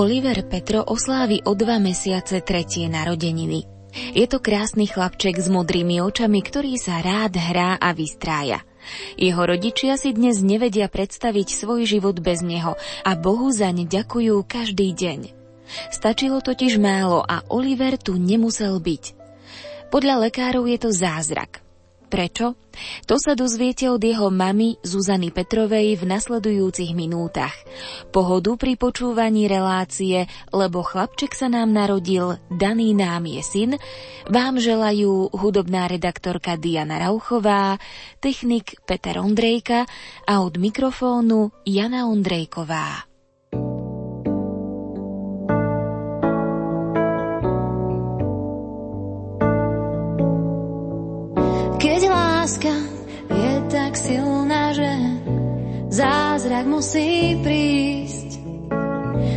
Oliver Petro oslávi o dva mesiace tretie narodeniny. Je to krásny chlapček s modrými očami, ktorý sa rád hrá a vystrája. Jeho rodičia si dnes nevedia predstaviť svoj život bez neho a Bohu zaň ďakujú každý deň. Stačilo totiž málo a Oliver tu nemusel byť. Podľa lekárov je to zázrak – Prečo? To sa dozviete od jeho mamy Zuzany Petrovej v nasledujúcich minútach. Pohodu pri počúvaní relácie, lebo chlapček sa nám narodil, daný nám je syn, vám želajú hudobná redaktorka Diana Rauchová, technik Peter Ondrejka a od mikrofónu Jana Ondrejková. Láska je tak silná, že zázrak musí prísť.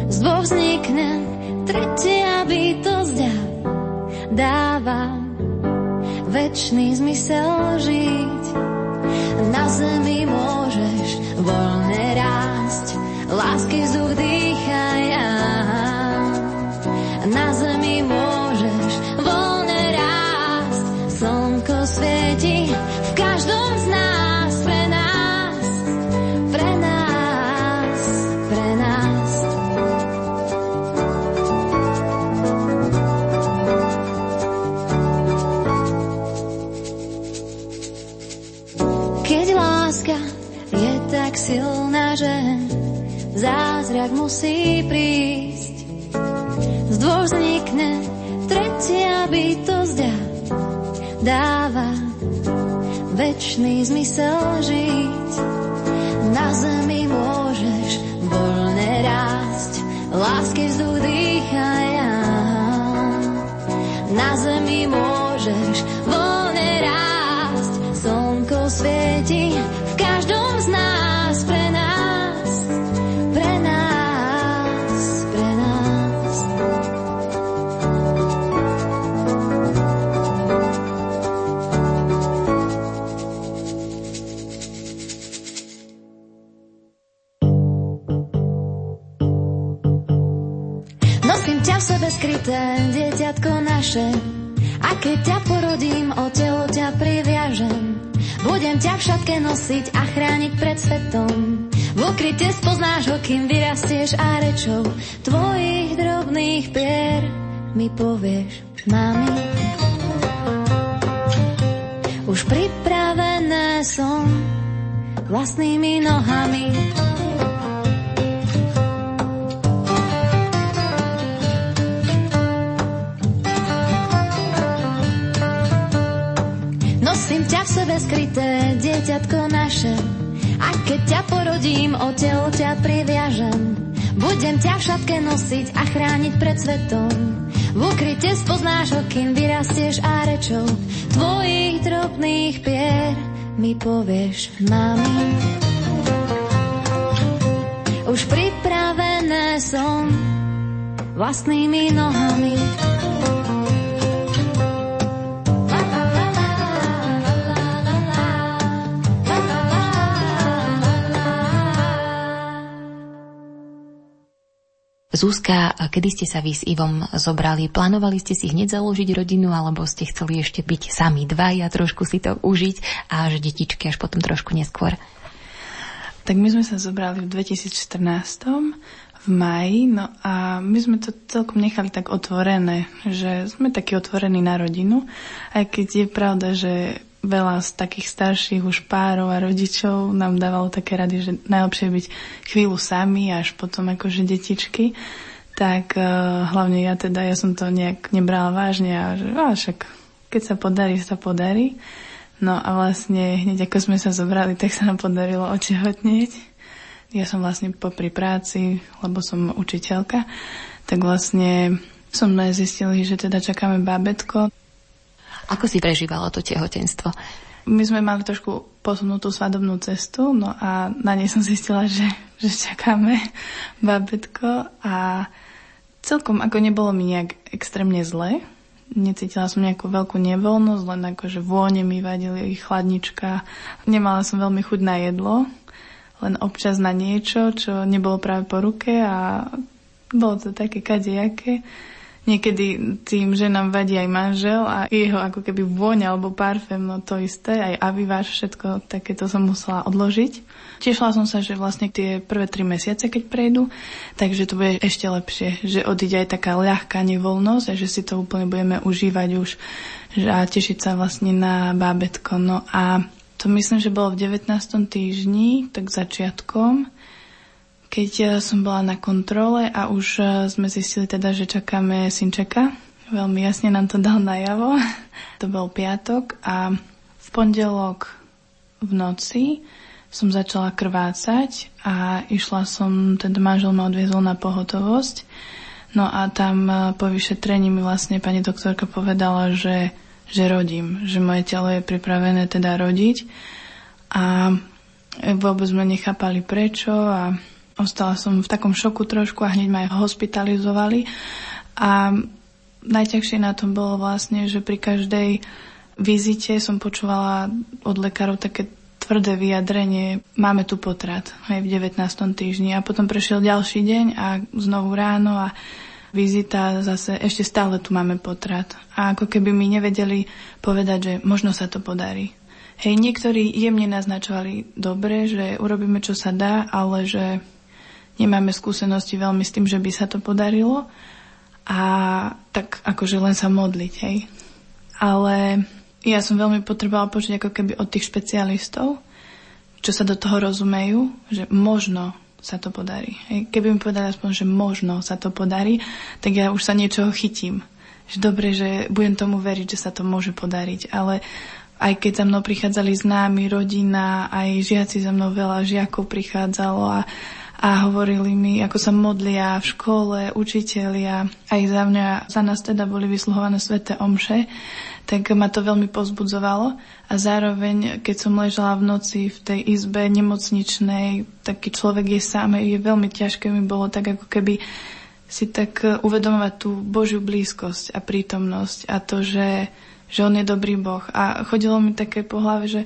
Z dvoch vznikne tretia bytosť a dáva večný zmysel žiť. Na zemi môžeš voľne rásť, lásky vzduch dýchaj zázrak musí prísť, z dvoch vznikne tretia bytosť a dáva večný zmysel žiť. Na zemi môžeš voľne rásť, lásky vzduch dýchaj. Na zemi môžeš ťa v sebe skryté, dieťatko naše. A keď ťa porodím, o telo ťa priviažem. Budem ťa v nosiť a chrániť pred svetom. V ukryte spoznáš ho, kým vyrastieš a rečou tvojich drobných pier mi povieš, mami. Už pripravené som vlastnými nohami. Ťa v sebe skryté, dieťatko naše. A keď ťa porodím, o telo ťa priviažem. Budem ťa v šatke nosiť a chrániť pred svetom. V ukryte spoznáš ho, kým vyrastieš a rečou tvojich drobných pier mi povieš, mami. Už pripravené som vlastnými nohami. Zuzka, kedy ste sa vy s Ivom zobrali? Plánovali ste si hneď založiť rodinu, alebo ste chceli ešte byť sami dva a trošku si to užiť a že detičky až potom trošku neskôr? Tak my sme sa zobrali v 2014 v maji, no a my sme to celkom nechali tak otvorené, že sme takí otvorení na rodinu, aj keď je pravda, že veľa z takých starších už párov a rodičov nám dávalo také rady, že najlepšie byť chvíľu sami až potom akože detičky. Tak uh, hlavne ja teda, ja som to nejak nebrala vážne a že a však keď sa podarí, sa podarí. No a vlastne hneď ako sme sa zobrali, tak sa nám podarilo otehotnieť. Ja som vlastne popri práci, lebo som učiteľka, tak vlastne sme zistili, že teda čakáme bábetko. Ako si prežívalo to tehotenstvo? My sme mali trošku posunutú svadobnú cestu, no a na nej som zistila, že, že čakáme babetko a celkom ako nebolo mi nejak extrémne zle. Necítila som nejakú veľkú nevoľnosť, len akože vône mi vadili, chladnička. Nemala som veľmi chuť na jedlo, len občas na niečo, čo nebolo práve po ruke a Bolo to také kadejaké. Niekedy tým, že nám vadí aj manžel a jeho ako keby vôňa alebo parfém, no to isté, aj aviváš, všetko takéto som musela odložiť. Tešila som sa, že vlastne tie prvé tri mesiace, keď prejdú, takže to bude ešte lepšie, že odíde aj taká ľahká nevoľnosť a že si to úplne budeme užívať už a tešiť sa vlastne na bábetko. No a to myslím, že bolo v 19. týždni, tak začiatkom keď eh, som bola na kontrole a už eh, sme zistili teda, že čakáme synčeka. Veľmi jasne nám to dal najavo. to bol piatok a v pondelok v noci som začala krvácať a išla som, teda manžel ma odviezol na pohotovosť. No a tam eh, po vyšetrení mi vlastne pani doktorka povedala, že, že rodím, že moje telo je pripravené teda rodiť. A vôbec sme nechápali prečo a Ostala som v takom šoku trošku a hneď ma aj hospitalizovali. A najťažšie na tom bolo vlastne, že pri každej vizite som počúvala od lekárov také tvrdé vyjadrenie, máme tu potrat aj v 19. týždni. A potom prešiel ďalší deň a znovu ráno a vizita zase ešte stále tu máme potrat. A ako keby mi nevedeli povedať, že možno sa to podarí. Hej, niektorí jemne naznačovali dobre, že urobíme, čo sa dá, ale že nemáme skúsenosti veľmi s tým, že by sa to podarilo a tak akože len sa modliť, hej. Ale ja som veľmi potrebovala počuť ako keby od tých špecialistov, čo sa do toho rozumejú, že možno sa to podarí. Hej. Keby mi povedali aspoň, že možno sa to podarí, tak ja už sa niečoho chytím. Že dobre, že budem tomu veriť, že sa to môže podariť, ale aj keď za mnou prichádzali známi, rodina, aj žiaci za mnou veľa žiakov prichádzalo a a hovorili mi, ako sa modlia v škole, učitelia, aj za mňa, za nás teda boli vysluhované sveté omše, tak ma to veľmi pozbudzovalo a zároveň, keď som ležala v noci v tej izbe nemocničnej, taký človek je sám, je veľmi ťažké mi bolo tak ako keby si tak uvedomovať tú Božiu blízkosť a prítomnosť a to, že, že On je dobrý Boh. A chodilo mi také po hlave, že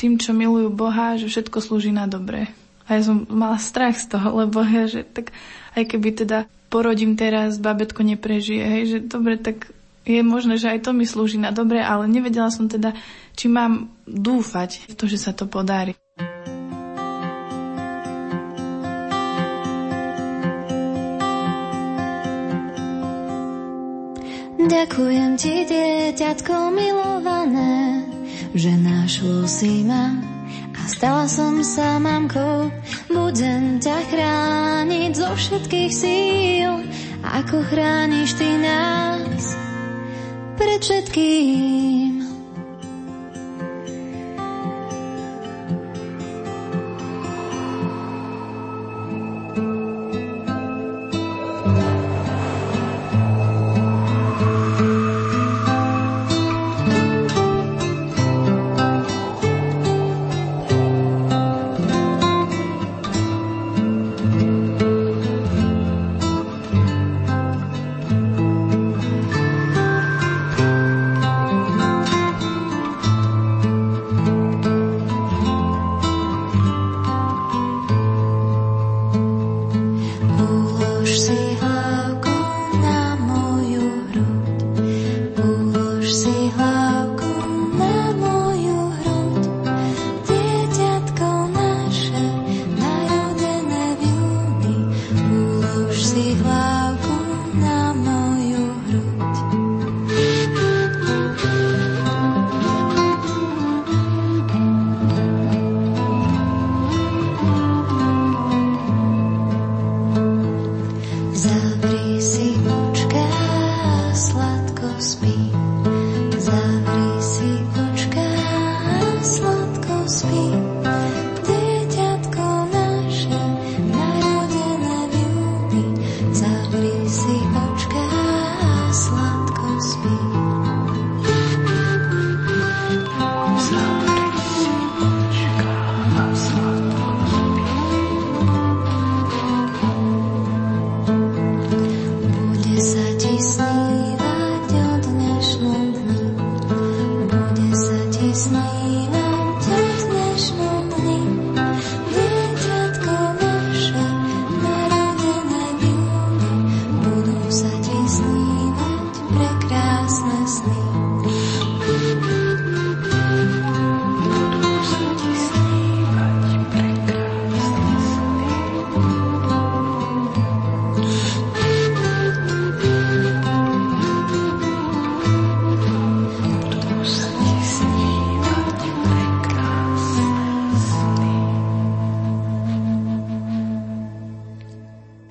tým, čo milujú Boha, že všetko slúži na dobré. A ja som mala strach z toho, lebo ja, že tak aj keby teda porodím teraz, babetko neprežije, hej, že dobre, tak je možné, že aj to mi slúži na dobre, ale nevedela som teda, či mám dúfať v to, že sa to podarí. Ďakujem ti, dieťatko milované, že našlo si ma Stala som sa mamkou, budem ťa chrániť zo všetkých síl, ako chrániš ty nás? Pred všetkým.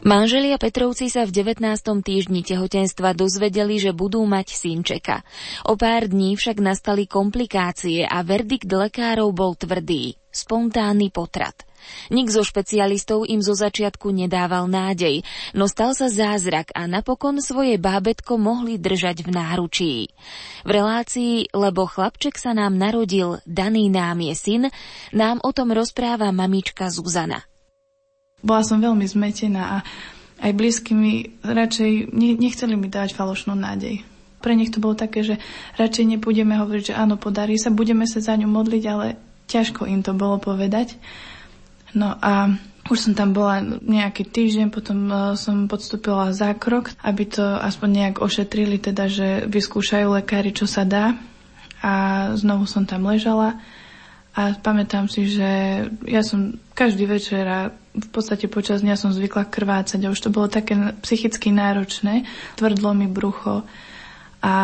Manželia Petrovci sa v 19. týždni tehotenstva dozvedeli, že budú mať synčeka. O pár dní však nastali komplikácie a verdikt lekárov bol tvrdý. Spontánny potrat. Nik zo špecialistov im zo začiatku nedával nádej, no stal sa zázrak a napokon svoje bábetko mohli držať v náručí. V relácii Lebo chlapček sa nám narodil, daný nám je syn, nám o tom rozpráva mamička Zuzana. Bola som veľmi zmetená a aj blízky mi radšej nechceli mi dať falošnú nádej. Pre nich to bolo také, že radšej nepôjdeme hovoriť, že áno, podarí sa, budeme sa za ňu modliť, ale ťažko im to bolo povedať. No a už som tam bola nejaký týždeň, potom e, som podstúpila zákrok, aby to aspoň nejak ošetrili, teda, že vyskúšajú lekári, čo sa dá. A znovu som tam ležala a pamätám si, že ja som každý večer a v podstate počas dňa som zvykla krvácať a už to bolo také psychicky náročné. Tvrdlo mi brucho a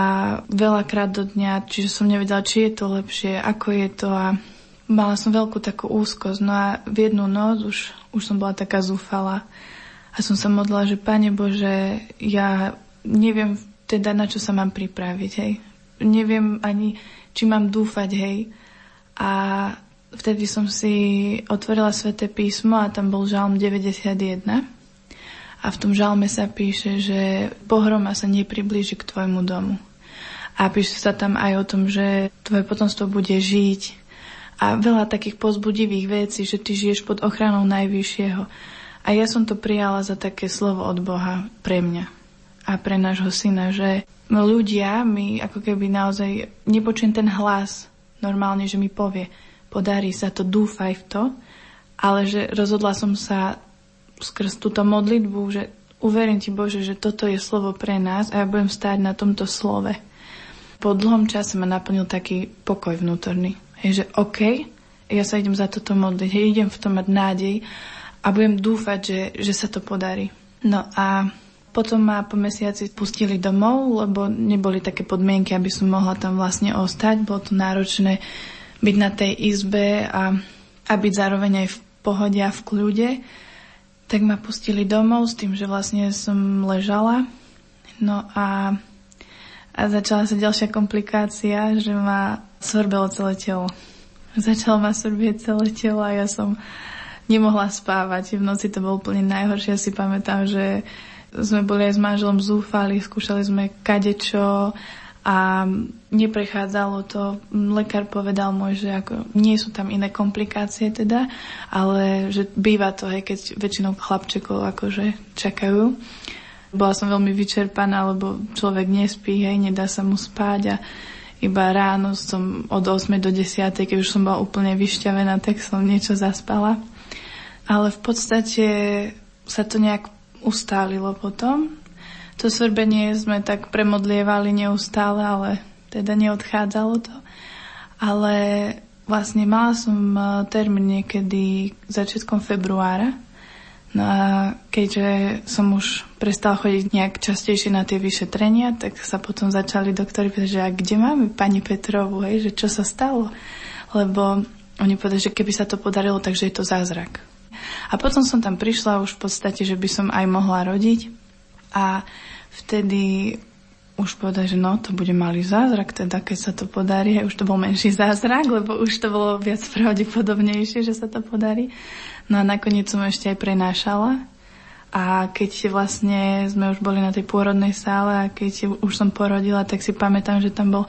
veľakrát do dňa, čiže som nevedela, či je to lepšie, ako je to a mala som veľkú takú úzkosť. No a v jednu noc už, už som bola taká zúfala a som sa modla, že Pane Bože, ja neviem teda na čo sa mám pripraviť, hej. Neviem ani, či mám dúfať, hej a vtedy som si otvorila sväté písmo a tam bol žalm 91. A v tom žalme sa píše, že pohroma sa nepriblíži k tvojmu domu. A píše sa tam aj o tom, že tvoje potomstvo bude žiť. A veľa takých pozbudivých vecí, že ty žiješ pod ochranou Najvyššieho. A ja som to prijala za také slovo od Boha pre mňa a pre nášho syna, že ľudia mi ako keby naozaj nepočujem ten hlas normálne, že mi povie, podarí sa to, dúfaj v to, ale že rozhodla som sa skrz túto modlitbu, že uverím ti Bože, že toto je slovo pre nás a ja budem stáť na tomto slove. Po dlhom čase ma naplnil taký pokoj vnútorný. Je, že OK, ja sa idem za toto modliť, hej, idem v tom mať nádej a budem dúfať, že, že sa to podarí. No a potom ma po mesiaci pustili domov, lebo neboli také podmienky, aby som mohla tam vlastne ostať. Bolo to náročné byť na tej izbe a, a byť zároveň aj v pohode a v kľude. Tak ma pustili domov s tým, že vlastne som ležala. No a, a začala sa ďalšia komplikácia, že ma sorbelo celé telo. Začalo ma sorbieť celé telo a ja som nemohla spávať. V noci to bolo úplne najhoršie. Ja si pamätám, že sme boli aj s manželom zúfali, skúšali sme kadečo a neprechádzalo to. Lekár povedal môj, že ako, nie sú tam iné komplikácie teda, ale že býva to, hej, keď väčšinou chlapčekov akože čakajú. Bola som veľmi vyčerpaná, lebo človek nespí, hej, nedá sa mu spať a iba ráno som od 8 do 10, keď už som bola úplne vyšťavená, tak som niečo zaspala. Ale v podstate sa to nejak ustálilo potom. To svrbenie sme tak premodlievali neustále, ale teda neodchádzalo to. Ale vlastne mala som e, termín niekedy začiatkom februára. No a keďže som už prestala chodiť nejak častejšie na tie vyšetrenia, tak sa potom začali doktori pýtať, že a kde máme pani Petrovu, hej, že čo sa stalo? Lebo oni povedali, že keby sa to podarilo, takže je to zázrak. A potom som tam prišla už v podstate, že by som aj mohla rodiť a vtedy už povedať, že no, to bude malý zázrak, teda keď sa to podarí, už to bol menší zázrak, lebo už to bolo viac pravdepodobnejšie, že sa to podarí. No a nakoniec som ešte aj prenášala. A keď vlastne sme už boli na tej pôrodnej sále a keď už som porodila, tak si pamätám, že tam bol,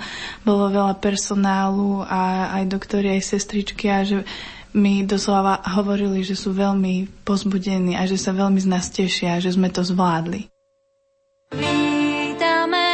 bolo veľa personálu a aj doktori, aj sestričky a že mi doslova hovorili, že sú veľmi pozbudení a že sa veľmi z nás tešia, že sme to zvládli. Vítame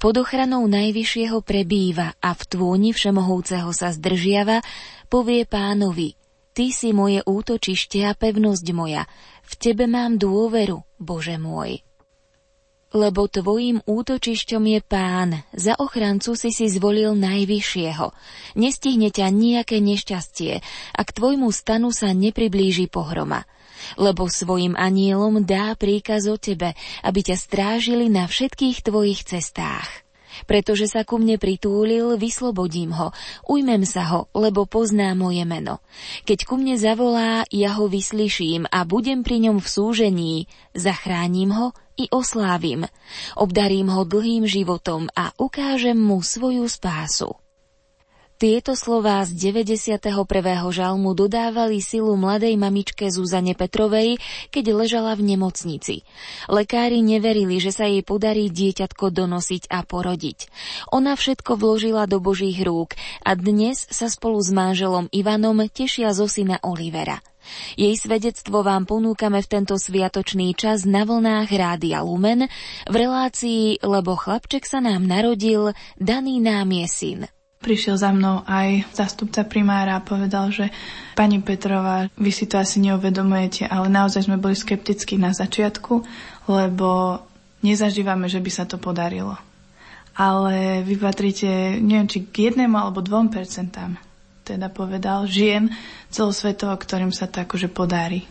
pod ochranou Najvyššieho prebýva a v tvôni Všemohúceho sa zdržiava, povie pánovi, Ty si moje útočište a pevnosť moja, v Tebe mám dôveru, Bože môj. Lebo tvojim útočišťom je pán, za ochrancu si si zvolil najvyššieho. Nestihne ťa nejaké nešťastie a k tvojmu stanu sa nepriblíži pohroma lebo svojim anielom dá príkaz o tebe, aby ťa strážili na všetkých tvojich cestách. Pretože sa ku mne pritúlil, vyslobodím ho, ujmem sa ho, lebo pozná moje meno. Keď ku mne zavolá, ja ho vyslyším a budem pri ňom v súžení, zachránim ho i oslávim. Obdarím ho dlhým životom a ukážem mu svoju spásu. Tieto slová z 91. žalmu dodávali silu mladej mamičke Zuzane Petrovej, keď ležala v nemocnici. Lekári neverili, že sa jej podarí dieťatko donosiť a porodiť. Ona všetko vložila do Božích rúk a dnes sa spolu s manželom Ivanom tešia zo syna Olivera. Jej svedectvo vám ponúkame v tento sviatočný čas na vlnách Rádia Lumen v relácii Lebo chlapček sa nám narodil, daný nám je syn. Prišiel za mnou aj zastupca primára a povedal, že pani Petrová, vy si to asi neuvedomujete, ale naozaj sme boli skeptickí na začiatku, lebo nezažívame, že by sa to podarilo. Ale vy patríte, neviem, či k jednému alebo dvom percentám, teda povedal, žien celosvetovo, ktorým sa to akože podarí.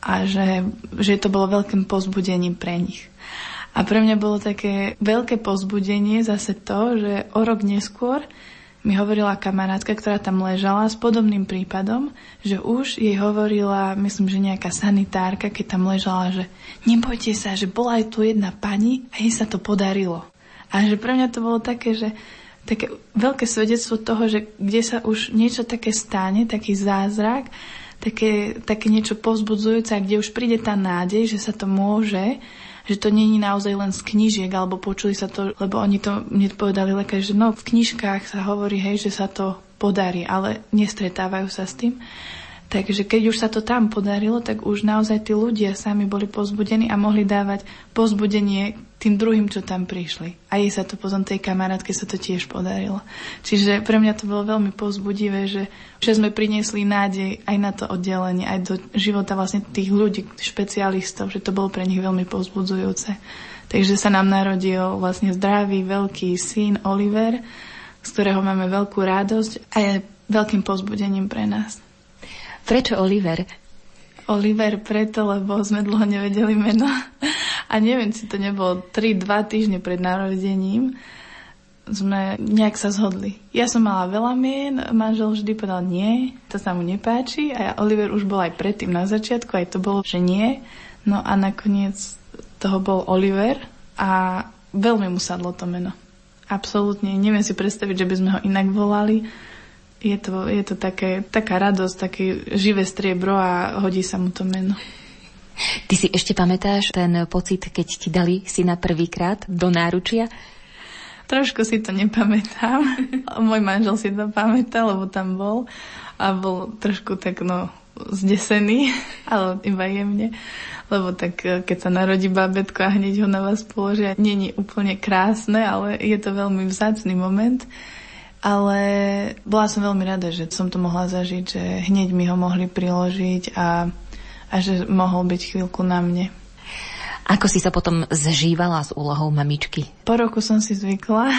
A že, že to bolo veľkým pozbudením pre nich. A pre mňa bolo také veľké pozbudenie zase to, že o rok neskôr mi hovorila kamarátka, ktorá tam ležala s podobným prípadom, že už jej hovorila, myslím, že nejaká sanitárka, keď tam ležala, že nebojte sa, že bola aj tu jedna pani a jej sa to podarilo. A že pre mňa to bolo také, že také veľké svedectvo toho, že kde sa už niečo také stane, taký zázrak, také, také niečo povzbudzujúce, kde už príde tá nádej, že sa to môže, že to není naozaj len z knížiek, alebo počuli sa to, lebo oni to mne povedali lekári, že no v knižkách sa hovorí, hej, že sa to podarí, ale nestretávajú sa s tým. Takže keď už sa to tam podarilo, tak už naozaj tí ľudia sami boli pozbudení a mohli dávať pozbudenie tým druhým, čo tam prišli. A jej sa to potom tej kamarátke sa to tiež podarilo. Čiže pre mňa to bolo veľmi pozbudivé, že, že sme priniesli nádej aj na to oddelenie, aj do života vlastne tých ľudí, špecialistov, že to bolo pre nich veľmi pozbudzujúce. Takže sa nám narodil vlastne zdravý, veľký syn Oliver, z ktorého máme veľkú radosť a je veľkým pozbudením pre nás. Prečo Oliver? Oliver preto, lebo sme dlho nevedeli meno. A neviem, či to nebolo 3-2 týždne pred narodením. Sme nejak sa zhodli. Ja som mala veľa mien, manžel vždy povedal nie, to sa mu nepáči. A ja, Oliver už bol aj predtým na začiatku, aj to bolo, že nie. No a nakoniec toho bol Oliver a veľmi mu sadlo to meno. Absolútne. Neviem si predstaviť, že by sme ho inak volali je to, je to také, taká radosť, také živé striebro a hodí sa mu to meno. Ty si ešte pamätáš ten pocit, keď ti dali si na prvýkrát do náručia? Trošku si to nepamätám. Môj manžel si to pamätá, lebo tam bol a bol trošku tak no zdesený, ale iba jemne. Lebo tak e, keď sa narodí babetko a hneď ho na vás položia, není úplne krásne, ale je to veľmi vzácný moment ale bola som veľmi rada, že som to mohla zažiť, že hneď mi ho mohli priložiť a, a že mohol byť chvíľku na mne. Ako si sa potom zžívala s úlohou mamičky? Po roku som si zvykla.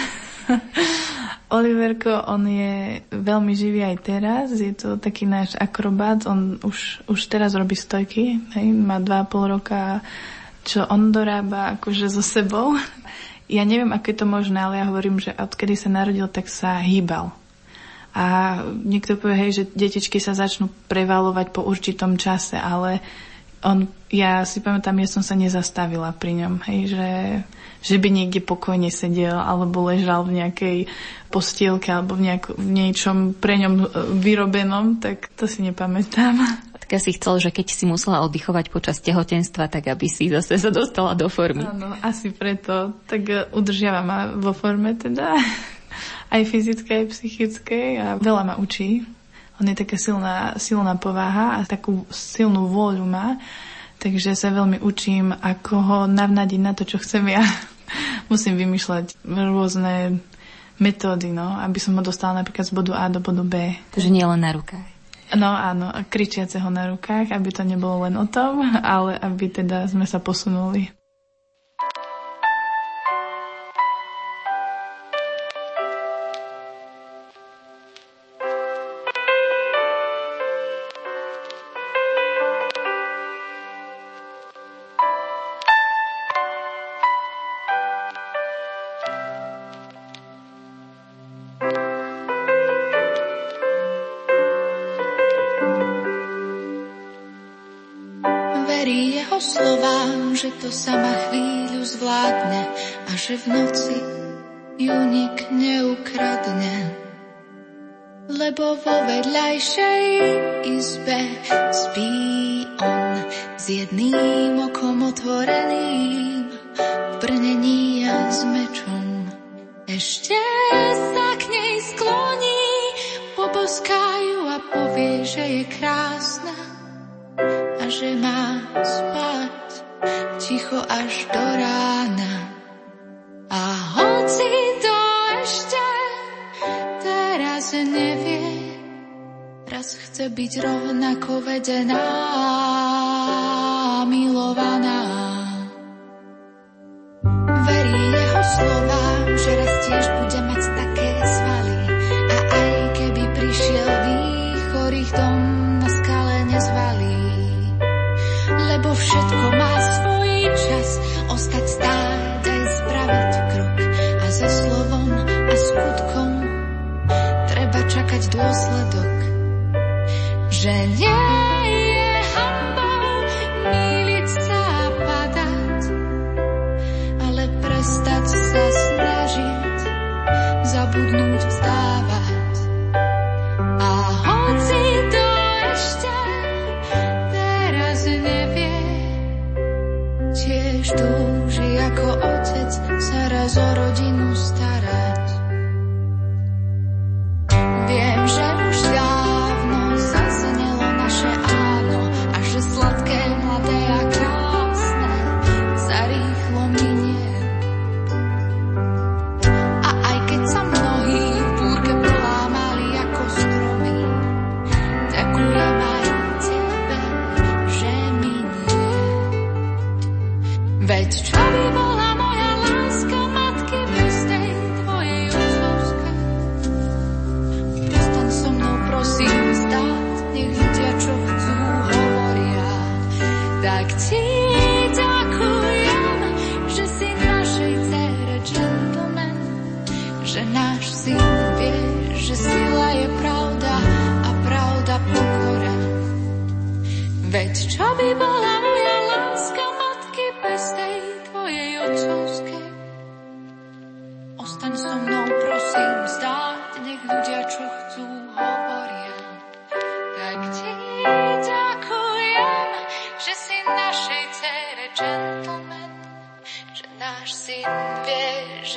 Oliverko, on je veľmi živý aj teraz, je to taký náš akrobát, on už, už teraz robí stojky, hej, má dva pol roka, čo on dorába akože so sebou ja neviem, ako je to možné, ale ja hovorím, že odkedy sa narodil, tak sa hýbal. A niekto povie, hej, že detičky sa začnú prevalovať po určitom čase, ale on, ja si pamätám, ja som sa nezastavila pri ňom, hej, že, že by niekde pokojne sedel alebo ležal v nejakej postielke alebo v, nejak, v niečom pre ňom e, vyrobenom, tak to si nepamätám. Tak si chcel, že keď si musela oddychovať počas tehotenstva, tak aby si zase sa dostala do formy. Áno, asi preto. Tak e, udržiava ma vo forme teda. Aj fyzickej, aj psychickej a veľa ma učí. On je taká silná, silná povaha a takú silnú vôľu má. Takže sa veľmi učím, ako ho navnadiť na to, čo chcem ja. Musím vymýšľať rôzne metódy, no, aby som ho dostala napríklad z bodu A do bodu B. Takže nie len na rukách. No áno, kričiaceho na rukách, aby to nebolo len o tom, ale aby teda sme sa posunuli. To sama chvíľu zvládne a že v noci ju nik neukradne. Lebo vo vedľajšej izbe spí on s jedným okom otvoreným v brnení a s mečom. Ešte sa k nej skloní, poboskajú a povie, že je krásna a že má spať ticho až do rána. A hoci to ešte teraz nevie, raz chce byť rovnako vedená, milovaná. Verí jeho slovám, že raz tiež bude mať také svaly. A aj keby prišiel výchor, ich dom na skale nezvalí. Lebo všetko dôsledok, že nie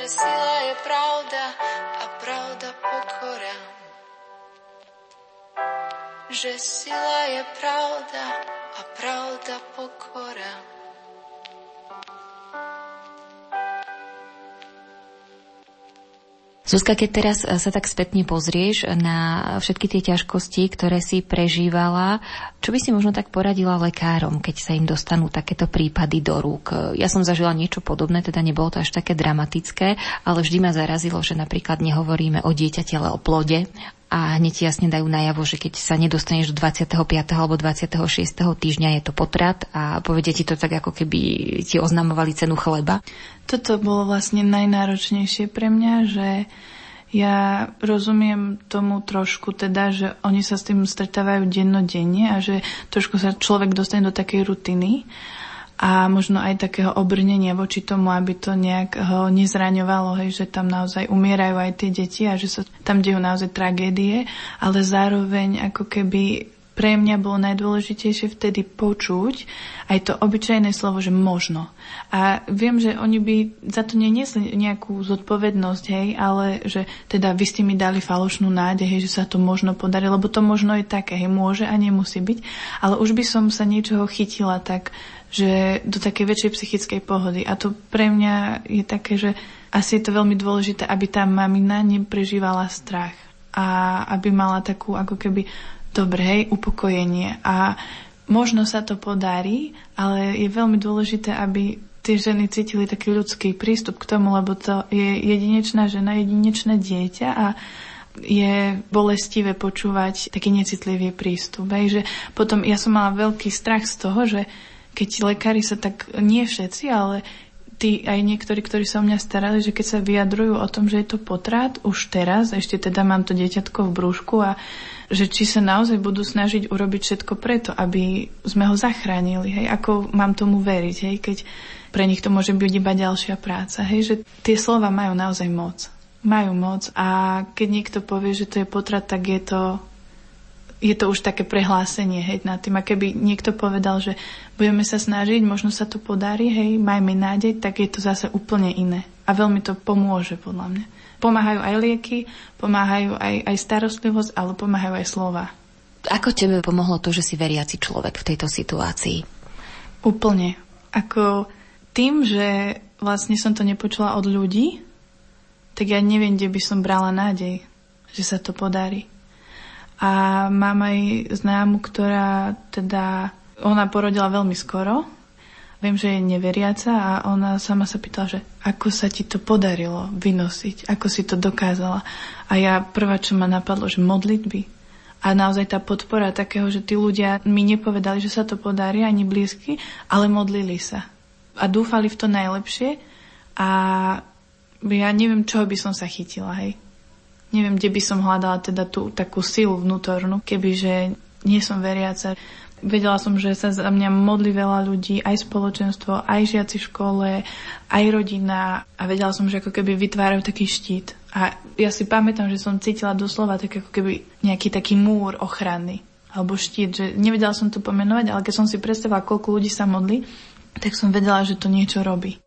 že sila je pravda a pravda pokora. Že sila je pravda a pravda pokora. Zuzka, keď teraz e, sa tak spätne pozrieš na všetky tie ťažkosti, ktoré si prežívala, čo by si možno tak poradila lekárom, keď sa im dostanú takéto prípady do rúk? Ja som zažila niečo podobné, teda nebolo to až také dramatické, ale vždy ma zarazilo, že napríklad nehovoríme o dieťati, ale o plode a hneď jasne dajú najavo, že keď sa nedostaneš do 25. alebo 26. týždňa je to potrat a povedia ti to tak, ako keby ti oznamovali cenu chleba. Toto bolo vlastne najnáročnejšie pre mňa, že ja rozumiem tomu trošku teda, že oni sa s tým stretávajú dennodenne a že trošku sa človek dostane do takej rutiny a možno aj takého obrnenia voči tomu, aby to nejak ho nezraňovalo, hej, že tam naozaj umierajú aj tie deti a že sa tam dejú naozaj tragédie, ale zároveň ako keby pre mňa bolo najdôležitejšie vtedy počuť aj to obyčajné slovo, že možno. A viem, že oni by za to neniesli nejakú zodpovednosť, hej, ale že teda vy ste mi dali falošnú nádej, hej, že sa to možno podarí, lebo to možno je také, hej, môže a nemusí byť, ale už by som sa niečoho chytila tak, že do takej väčšej psychickej pohody. A to pre mňa je také, že asi je to veľmi dôležité, aby tá mamina neprežívala strach a aby mala takú ako keby dobré upokojenie. A možno sa to podarí, ale je veľmi dôležité, aby tie ženy cítili taký ľudský prístup k tomu, lebo to je jedinečná žena, jedinečné dieťa a je bolestivé počúvať taký necitlivý prístup. Hej, že potom ja som mala veľký strach z toho, že keď lekári sa tak, nie všetci, ale tí aj niektorí, ktorí sa o mňa starali, že keď sa vyjadrujú o tom, že je to potrat už teraz, ešte teda mám to dieťatko v brúšku a že či sa naozaj budú snažiť urobiť všetko preto, aby sme ho zachránili, hej, ako mám tomu veriť, hej, keď pre nich to môže byť iba ďalšia práca, hej, že tie slova majú naozaj moc. Majú moc a keď niekto povie, že to je potrat, tak je to je to už také prehlásenie hej, nad tým. A keby niekto povedal, že budeme sa snažiť, možno sa to podarí, hej, majme nádej, tak je to zase úplne iné. A veľmi to pomôže, podľa mňa. Pomáhajú aj lieky, pomáhajú aj, aj starostlivosť, ale pomáhajú aj slova. Ako tebe pomohlo to, že si veriaci človek v tejto situácii? Úplne. Ako tým, že vlastne som to nepočula od ľudí, tak ja neviem, kde by som brala nádej, že sa to podarí. A mám aj známu, ktorá teda, ona porodila veľmi skoro. Viem, že je neveriaca a ona sama sa pýtala, že ako sa ti to podarilo vynosiť, ako si to dokázala. A ja prvá, čo ma napadlo, že modlitby. A naozaj tá podpora takého, že tí ľudia mi nepovedali, že sa to podarí, ani blízky, ale modlili sa. A dúfali v to najlepšie. A ja neviem, čoho by som sa chytila, hej neviem, kde by som hľadala teda tú takú silu vnútornú, kebyže nie som veriaca. Vedela som, že sa za mňa modli veľa ľudí, aj spoločenstvo, aj žiaci v škole, aj rodina a vedela som, že ako keby vytvárajú taký štít. A ja si pamätám, že som cítila doslova tak ako keby nejaký taký múr ochrany alebo štít, že nevedela som to pomenovať, ale keď som si predstavila, koľko ľudí sa modli, tak som vedela, že to niečo robí.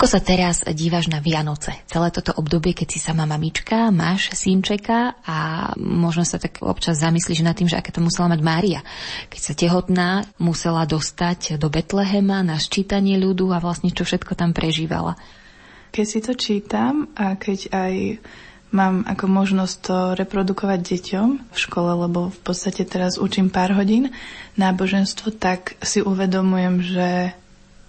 Ako sa teraz dívaš na Vianoce? Celé toto obdobie, keď si sama mamička, máš synčeka a možno sa tak občas zamyslíš nad tým, že aké to musela mať Mária. Keď sa tehotná, musela dostať do Betlehema na ščítanie ľudu a vlastne čo všetko tam prežívala. Keď si to čítam a keď aj mám ako možnosť to reprodukovať deťom v škole, lebo v podstate teraz učím pár hodín náboženstvo, tak si uvedomujem, že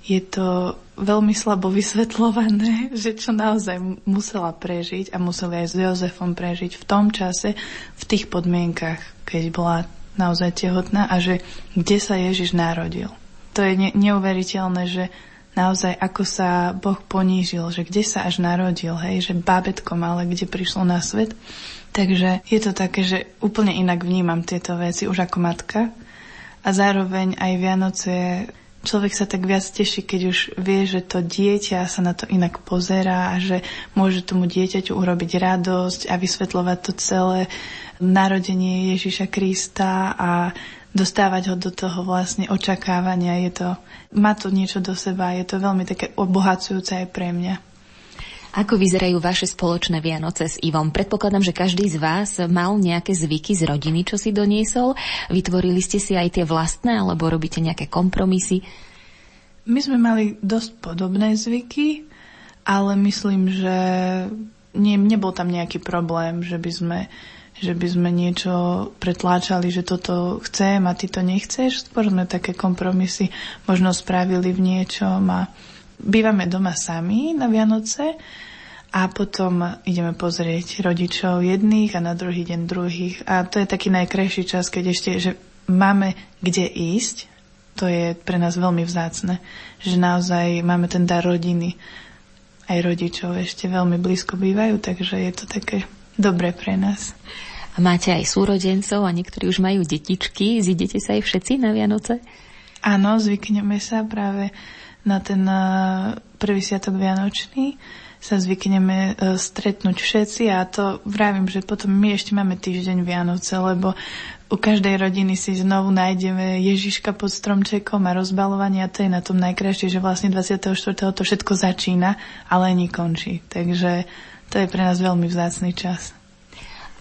je to veľmi slabo vysvetľované, že čo naozaj musela prežiť a museli aj s Jozefom prežiť v tom čase, v tých podmienkach, keď bola naozaj tehotná a že kde sa Ježiš narodil. To je ne- neuveriteľné, že naozaj ako sa Boh ponížil, že kde sa až narodil, hej, že bábetko malé, kde prišlo na svet. Takže je to také, že úplne inak vnímam tieto veci už ako matka. A zároveň aj Vianoce človek sa tak viac teší, keď už vie, že to dieťa sa na to inak pozerá a že môže tomu dieťaťu urobiť radosť a vysvetľovať to celé narodenie Ježiša Krista a dostávať ho do toho vlastne očakávania. Je to, má to niečo do seba, je to veľmi také obohacujúce aj pre mňa. Ako vyzerajú vaše spoločné Vianoce s Ivom? Predpokladám, že každý z vás mal nejaké zvyky z rodiny, čo si doniesol. Vytvorili ste si aj tie vlastné, alebo robíte nejaké kompromisy? My sme mali dosť podobné zvyky, ale myslím, že nie, nebol tam nejaký problém, že by sme že by sme niečo pretláčali, že toto chcem a ty to nechceš. Skôr sme také kompromisy možno spravili v niečom a bývame doma sami na Vianoce a potom ideme pozrieť rodičov jedných a na druhý deň druhých. A to je taký najkrajší čas, keď ešte, že máme kde ísť. To je pre nás veľmi vzácne, že naozaj máme ten dar rodiny. Aj rodičov ešte veľmi blízko bývajú, takže je to také dobré pre nás. A máte aj súrodencov a niektorí už majú detičky. Zidete sa aj všetci na Vianoce? Áno, zvykneme sa práve na ten eh, prvý sviatok Vianočný sa zvykneme eh, stretnúť všetci a to vravím, že potom my ešte máme týždeň Vianoce, lebo u každej rodiny si znovu nájdeme Ježiška pod stromčekom a rozbalovanie a to je na tom najkrajšie, že vlastne 24. to všetko začína, ale nekončí. Takže to je pre nás veľmi vzácný čas.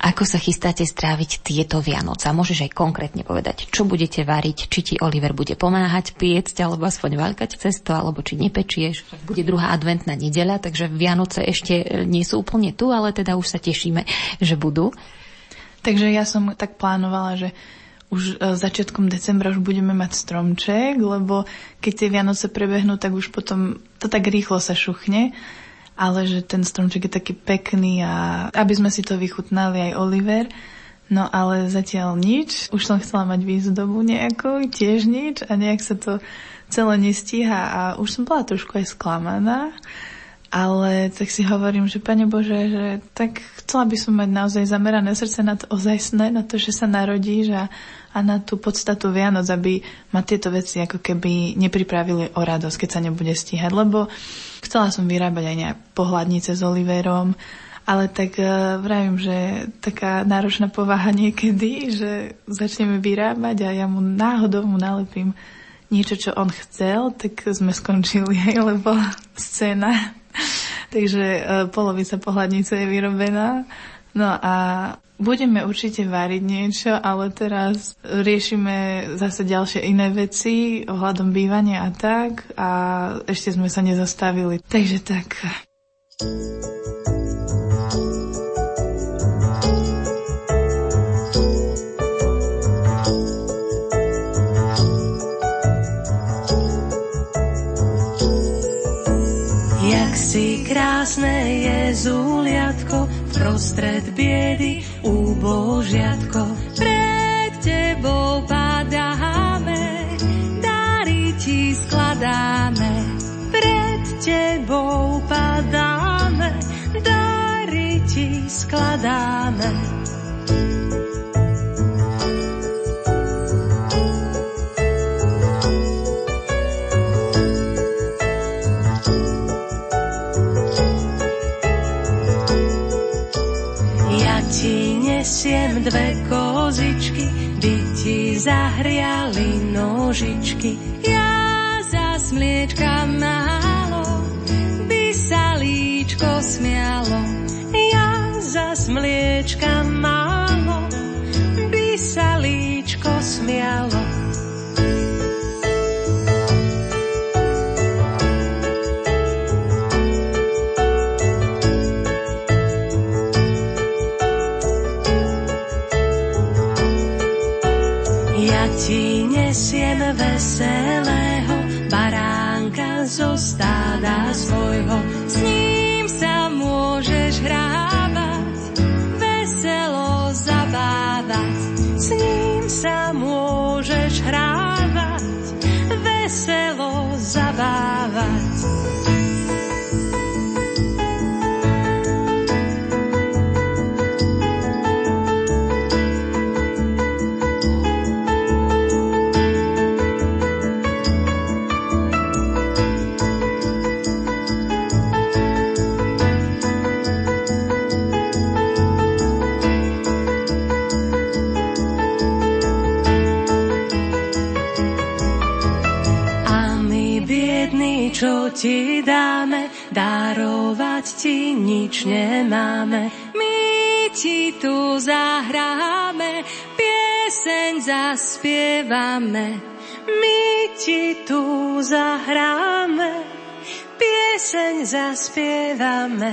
Ako sa chystáte stráviť tieto Vianoce? A môžeš aj konkrétne povedať, čo budete variť, či ti Oliver bude pomáhať piecť, alebo aspoň valkať cesto, alebo či nepečieš. Bude druhá adventná nedeľa, takže Vianoce ešte nie sú úplne tu, ale teda už sa tešíme, že budú. Takže ja som tak plánovala, že už e, začiatkom decembra už budeme mať stromček, lebo keď tie Vianoce prebehnú, tak už potom to tak rýchlo sa šuchne ale že ten stromček je taký pekný a aby sme si to vychutnali aj Oliver. No ale zatiaľ nič. Už som chcela mať výzdobu nejakú, tiež nič a nejak sa to celé nestíha a už som bola trošku aj sklamaná. Ale tak si hovorím, že Pane Bože, že tak chcela by som mať naozaj zamerané srdce na to ozajstné, na to, že sa narodíš a a na tú podstatu Vianoc, aby ma tieto veci ako keby nepripravili o radosť, keď sa nebude stíhať. Lebo chcela som vyrábať aj nejak pohľadnice s Oliverom, ale tak uh, vravím, že taká náročná povaha niekedy, že začneme vyrábať a ja mu náhodou mu nalepím niečo, čo on chcel, tak sme skončili aj, lebo scéna. Takže uh, polovica pohľadnice je vyrobená. No a Budeme určite variť niečo, ale teraz riešime zase ďalšie iné veci ohľadom bývania a tak a ešte sme sa nezastavili. Takže tak. Jak si krásne je zúliatko prostred biedy, úbožiatko. Pred tebou padáme, dary ti skladáme. Pred tebou padáme, dary ti skladáme. Zahriali nožičky. Ja za smliečka málo, by sa líčko smialo. Ja za smliečka málo, by sa líčko smialo. Ti dáme, darovať ti nič nemáme. My ti tu zahráme, pieseň zaspievame. My ti tu zahráme, pieseň zaspievame.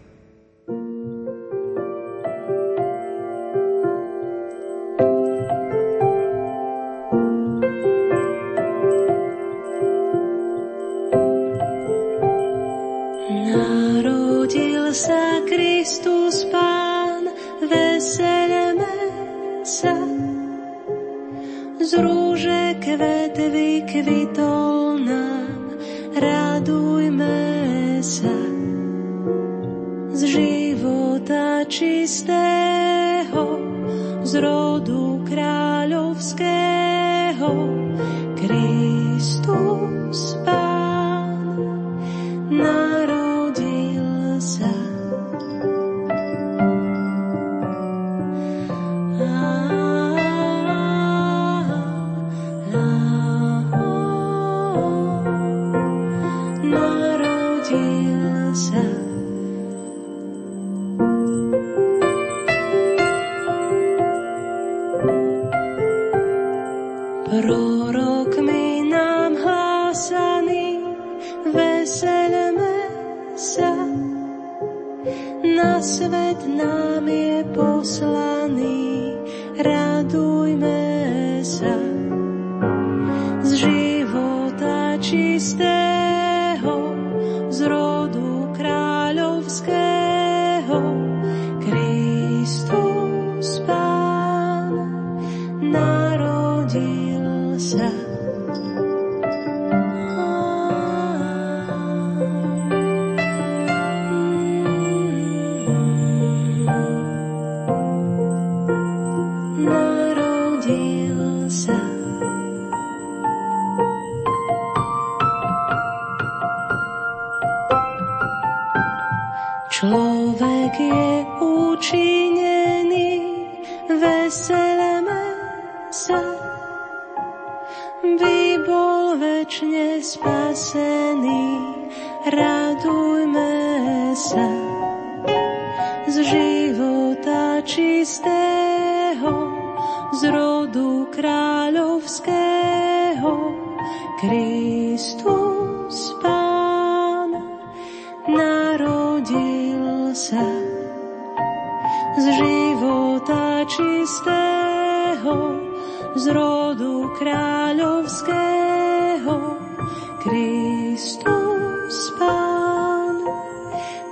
Kristus Pán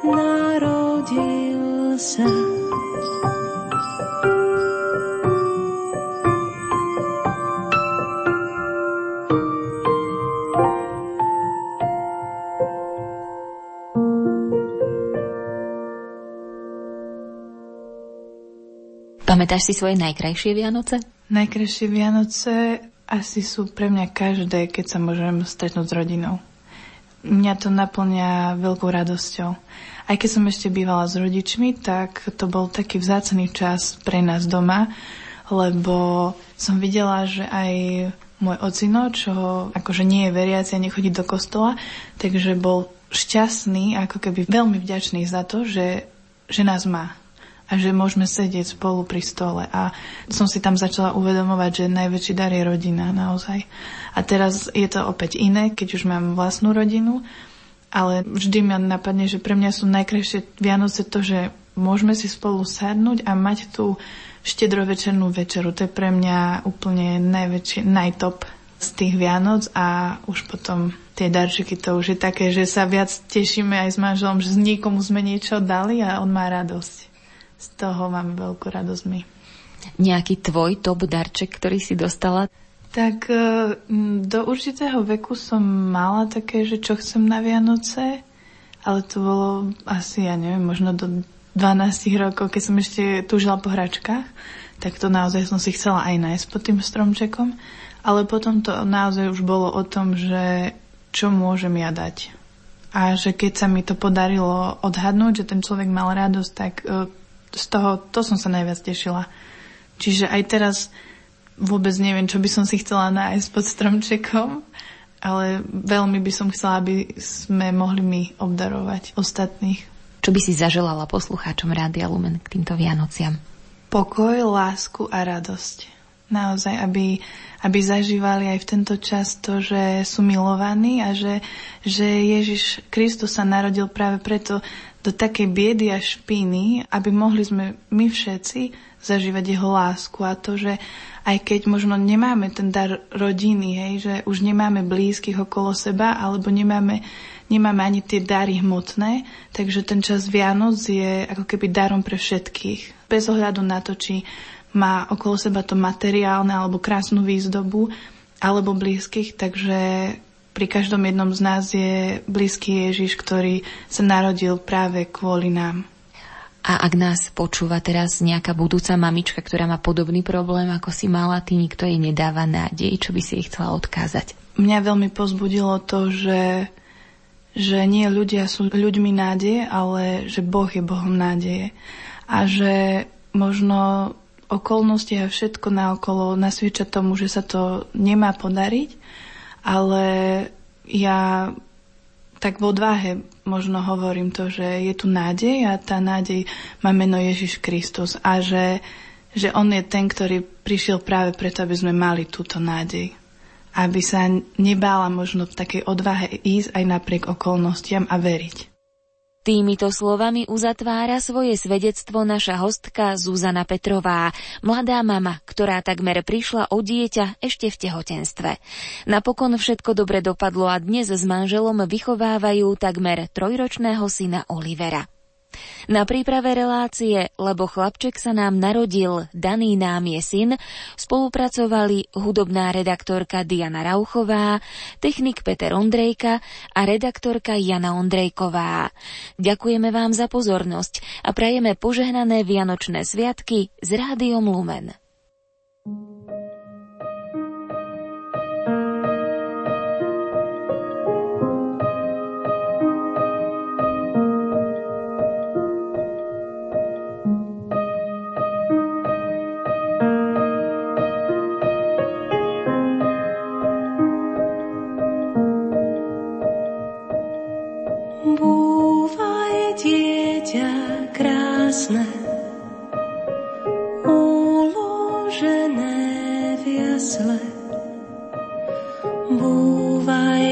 narodil sa. Pamätáš si svoje najkrajšie Vianoce? Najkrajšie Vianoce asi sú pre mňa každé, keď sa môžem stretnúť s rodinou. Mňa to naplňa veľkou radosťou. Aj keď som ešte bývala s rodičmi, tak to bol taký vzácný čas pre nás doma, lebo som videla, že aj môj ocino, čo akože nie je veriaci a nechodí do kostola, takže bol šťastný, ako keby veľmi vďačný za to, že, že nás má a že môžeme sedieť spolu pri stole. A som si tam začala uvedomovať, že najväčší dar je rodina naozaj. A teraz je to opäť iné, keď už mám vlastnú rodinu, ale vždy ma napadne, že pre mňa sú najkrajšie Vianoce to, že môžeme si spolu sadnúť a mať tú štedrovečernú večeru. To je pre mňa úplne najväčšie, najtop z tých Vianoc a už potom tie darčeky to už je také, že sa viac tešíme aj s manželom, že z nikomu sme niečo dali a on má radosť. Z toho máme veľkú radosť my. Nejaký tvoj top darček, ktorý si dostala? Tak e, do určitého veku som mala také, že čo chcem na Vianoce, ale to bolo asi, ja neviem, možno do 12 rokov, keď som ešte túžila po hračkách, tak to naozaj som si chcela aj nájsť pod tým stromčekom. Ale potom to naozaj už bolo o tom, že čo môžem ja dať. A že keď sa mi to podarilo odhadnúť, že ten človek mal radosť, tak e, z toho, to som sa najviac tešila. Čiže aj teraz vôbec neviem, čo by som si chcela nájsť pod stromčekom, ale veľmi by som chcela, aby sme mohli my obdarovať ostatných. Čo by si zaželala poslucháčom Rádia Lumen k týmto Vianociam? Pokoj, lásku a radosť. Naozaj, aby aby zažívali aj v tento čas to, že sú milovaní a že, že Ježiš Kristus sa narodil práve preto do takej biedy a špiny, aby mohli sme my všetci zažívať jeho lásku a to, že aj keď možno nemáme ten dar rodiny, hej, že už nemáme blízkych okolo seba, alebo nemáme, nemáme ani tie dary hmotné, takže ten čas Vianoc je ako keby darom pre všetkých. Bez ohľadu na to, či má okolo seba to materiálne alebo krásnu výzdobu alebo blízkych, takže pri každom jednom z nás je blízky Ježiš, ktorý sa narodil práve kvôli nám. A ak nás počúva teraz nejaká budúca mamička, ktorá má podobný problém, ako si mala, ty nikto jej nedáva nádej, čo by si jej chcela odkázať? Mňa veľmi pozbudilo to, že, že nie ľudia sú ľuďmi nádeje, ale že Boh je Bohom nádeje. A že možno okolnosti a všetko naokolo nasvieča tomu, že sa to nemá podariť, ale ja tak v odvahe možno hovorím to, že je tu nádej a tá nádej má meno Ježiš Kristus a že, že On je ten, ktorý prišiel práve preto, aby sme mali túto nádej. Aby sa nebála možno v takej odvahe ísť aj napriek okolnostiam a veriť. Týmito slovami uzatvára svoje svedectvo naša hostka Zuzana Petrová, mladá mama, ktorá takmer prišla o dieťa ešte v tehotenstve. Napokon všetko dobre dopadlo a dnes s manželom vychovávajú takmer trojročného syna Olivera. Na príprave relácie Lebo chlapček sa nám narodil, daný nám je syn, spolupracovali hudobná redaktorka Diana Rauchová, technik Peter Ondrejka a redaktorka Jana Ondrejková. Ďakujeme vám za pozornosť a prajeme požehnané Vianočné sviatky s Rádiom Lumen. prázdne, uložené v jasle. Búvaj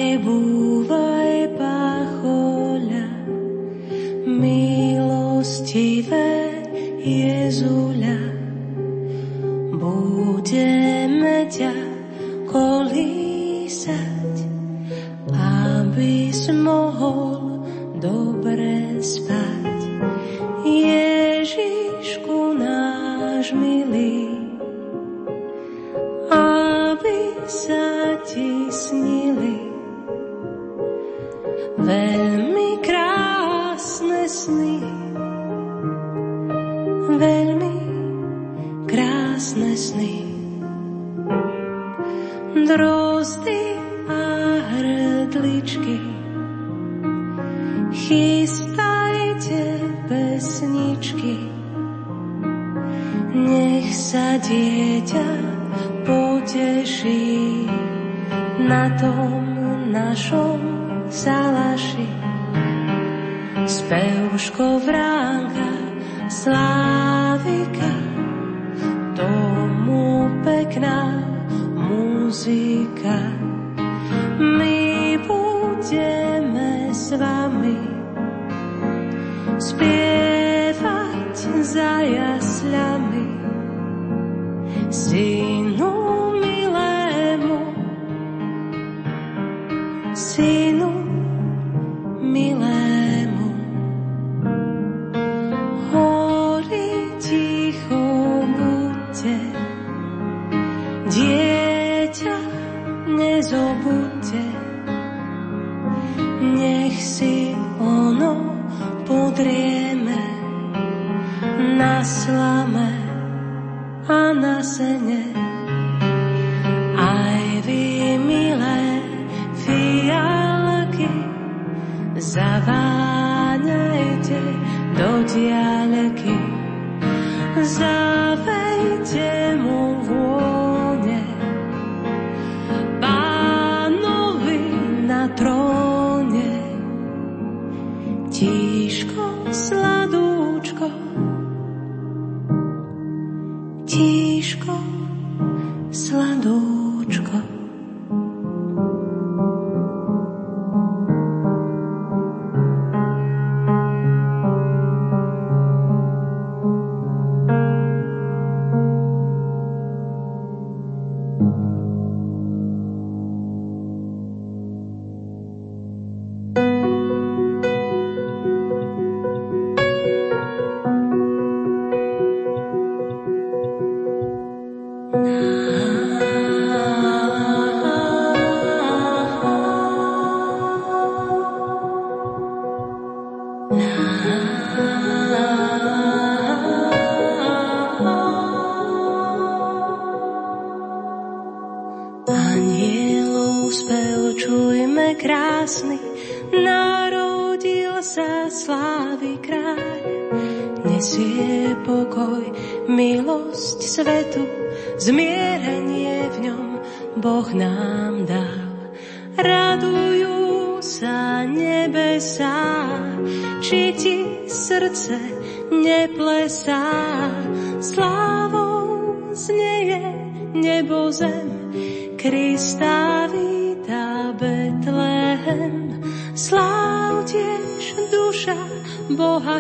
Nech sa dieťa poteší na tom našom salaši. Spevško vránka, slávika, tomu pekná muzika. My budeme s vami spievať za jasľami milému. Hory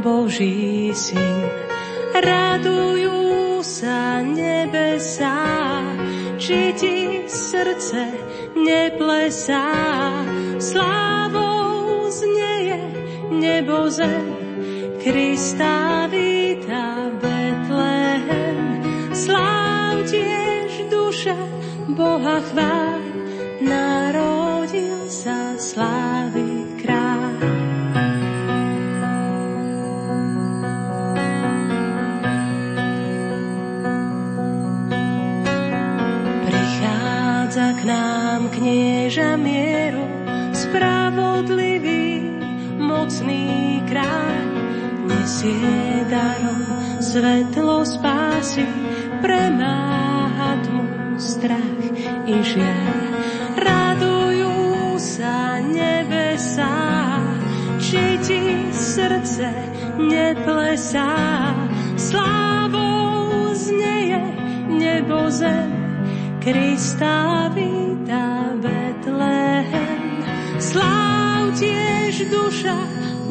Boží syn. Radujú sa nebesá, či ti srdce neplesá. Slávou znieje nebo zem, Krista víta Betlehem. Sláv tiež duša Boha chvál, narodil sa slávy knieža mieru, spravodlivý, mocný kráľ, nesie darom svetlo spásy, premáha tmu strach i žiaľ. Radujú sa nebesá, či ti srdce neplesá. Slávou znieje nebo zem, Krista víta Betlehem. Sláv tiež duša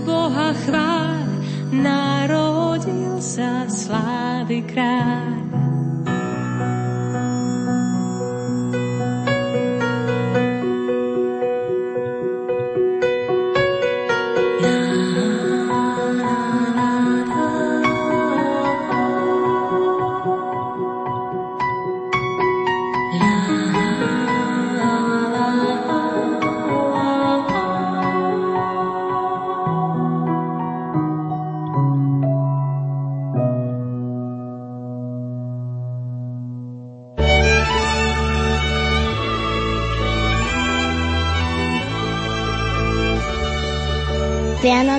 Boha chvál, narodil sa slávy kráľ.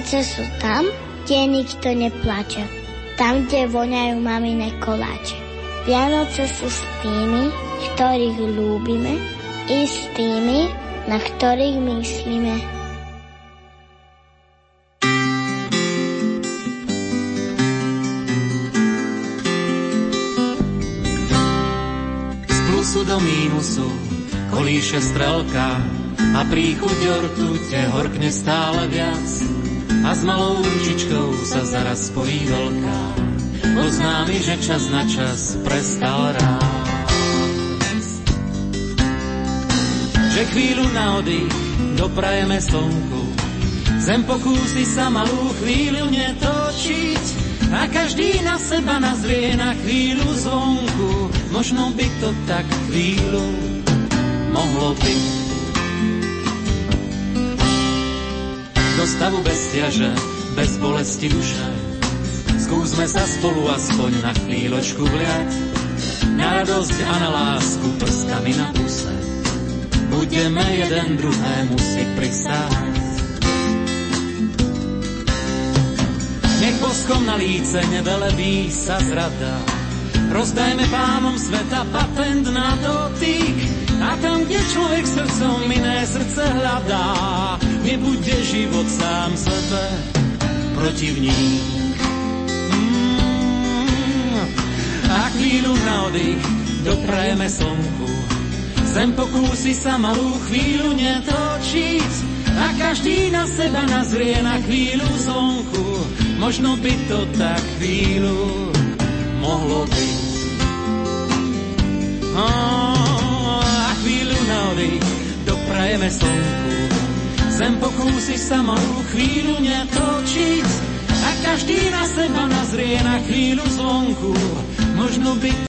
Vianoce sú tam, kde nikto neplače. Tam, kde voňajú mamine koláče. Vianoce sú s tými, ktorých ľúbime, i s tými, na ktorých myslíme. do mínusu kolíše strelka a príchuť ortute horkne stále viac a s malou ručičkou sa zaraz spojí veľká. Oznámi, že čas na čas prestal ráz. Že chvíľu na oddych doprajeme slnku, zem pokúsi sa malú chvíľu netočiť a každý na seba nazrie na chvíľu zvonku. Možno by to tak chvíľu mohlo byť. Stavu bez ťaže, bez bolesti duše, skúsme sa spolu aspoň na chvíľočku vliať, na radosť a na lásku prskami na puse. Budeme jeden druhému si pristáť. Nech boskom na líce nevelebí sa zrada, rozdajme pánom sveta patent na dotyk, a tam, kde človek srdcom iné srdce hľadá, nebude život sám sebe protivník. Mm, a chvíľu na oddych doprajeme slnku, Zem pokúsi sa malú chvíľu netočiť a každý na seba nazrie na chvíľu zvonku. Možno by to tak chvíľu mohlo byť. Oh nádej doprajeme slnku. Zem pokúsi sa malú chvíľu netočiť a každý na seba nazrie na chvíľu zvonku. Možno by